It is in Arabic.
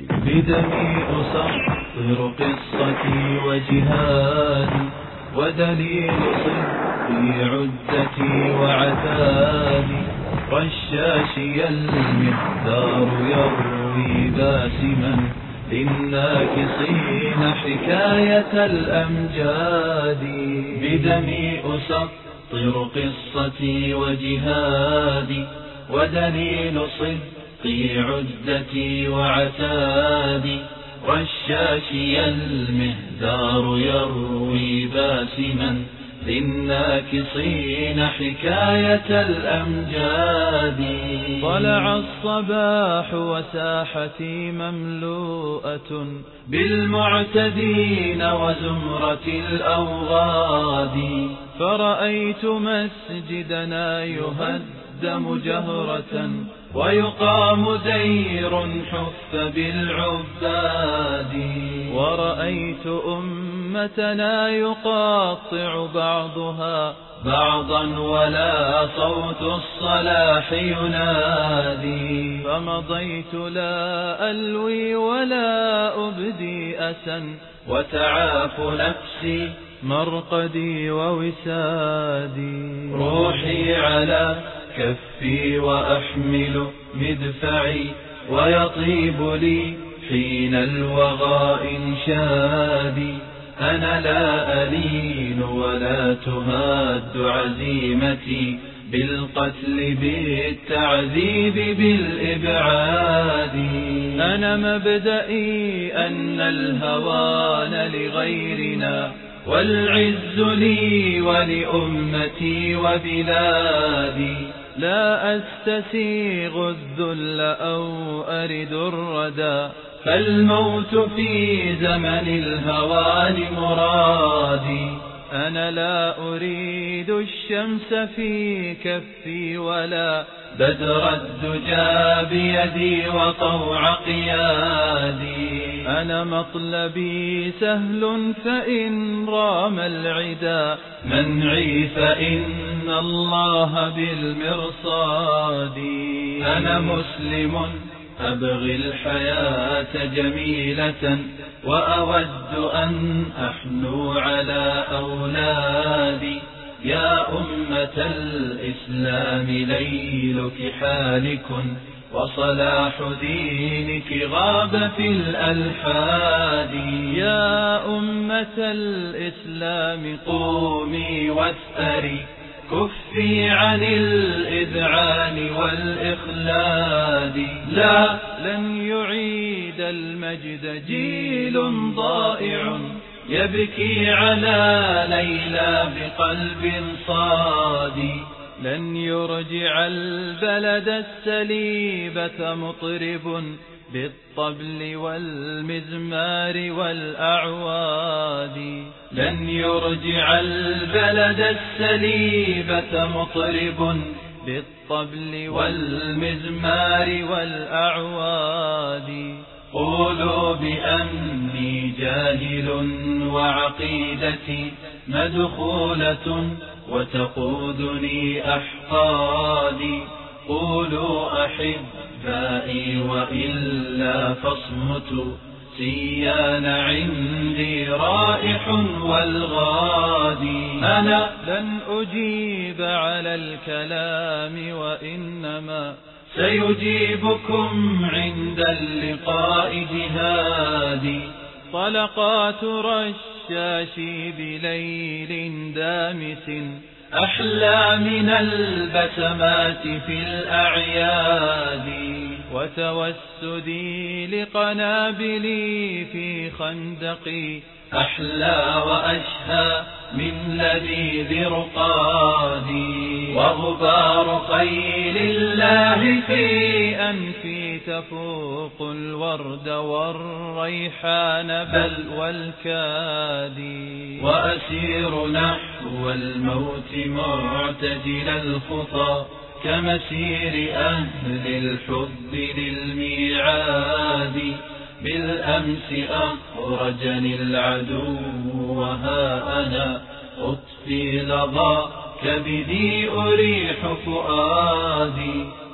بدمي أسطر قصتي وجهادي ودليل صدقي عدتي وعتادي رشاشي المقدار يروي باسما للناكصين حكاية الأمجاد. بدمي أسطر قصتي وجهادي ودليل صدقي في عدتي وعتادي والشاشي المهدار يروي باسما للناكصين حكاية الأمجاد. طلع الصباح وساحتي مملوءة بالمعتدين وزمرة الأوغاد. فرأيت مسجدنا يهدم جهرة ويقام دير حف بالعباد. ورأيت أمتنا يقاطع بعضها بعضا ولا صوت الصلاح ينادي. فمضيت لا ألوي ولا أبدي أسا وتعاف نفسي مرقدي ووسادي. روحي على كفي وأحمل مدفعي ويطيب لي حين الوغى إنشادي. أنا لا ألين ولا تهاد عزيمتي بالقتل بالتعذيب بالإبعاد. أنا مبدئي أن الهوان لغيرنا والعز لي ولأمتي وبلادي. لا أستسيغ الذل أو أرد الردى فالموت في زمن الهوان مرادي أنا لا أريد الشمس في كفي ولا بدر الدجى بيدي وطوع قيادي. أنا مطلبي سهل فإن رام العدا. منعي فإن الله بالمرصاد. أنا مسلم أبغي الحياة جميلة وأود أن أحنو على أولادي. يا أمة الإسلام ليلك حالك وصلاح دينك غاب في الألحاد. يا أمة الإسلام قومي واسأري كفي عن الإذعان والإخلاد. لا لن يعيد المجد جيل ضائع يبكي على ليلى بقلب صادي لن يرجع البلد السليبة مطرب بالطبل والمزمار والأعواد. لن يرجع البلد السليبة مطرب بالطبل والمزمار والأعواد. قولوا بأني جاهل وعقيدتي مدخولة وتقودني أحقادي. قولوا وإلا فاصمتوا سيان عندي رائح والغادي. أنا لن أجيب على الكلام وإنما سيجيبكم عند اللقاء جهادي. طلقات رشاشي بليل دامس أحلى من البسمات في الأعياد. وتوسدي لقنابلي في خندقي أحلى وأشهى من لذيذ رقادي وغبار خيل الله في أنفي تفوق الورد والريحان بل والكادي وأسير نحو الموت معتدل الخطى. كمسير أهل الحب للميعاد بالأمس أخرجني العدو وها أنا أطفي لظى كبدي أريح فؤادي.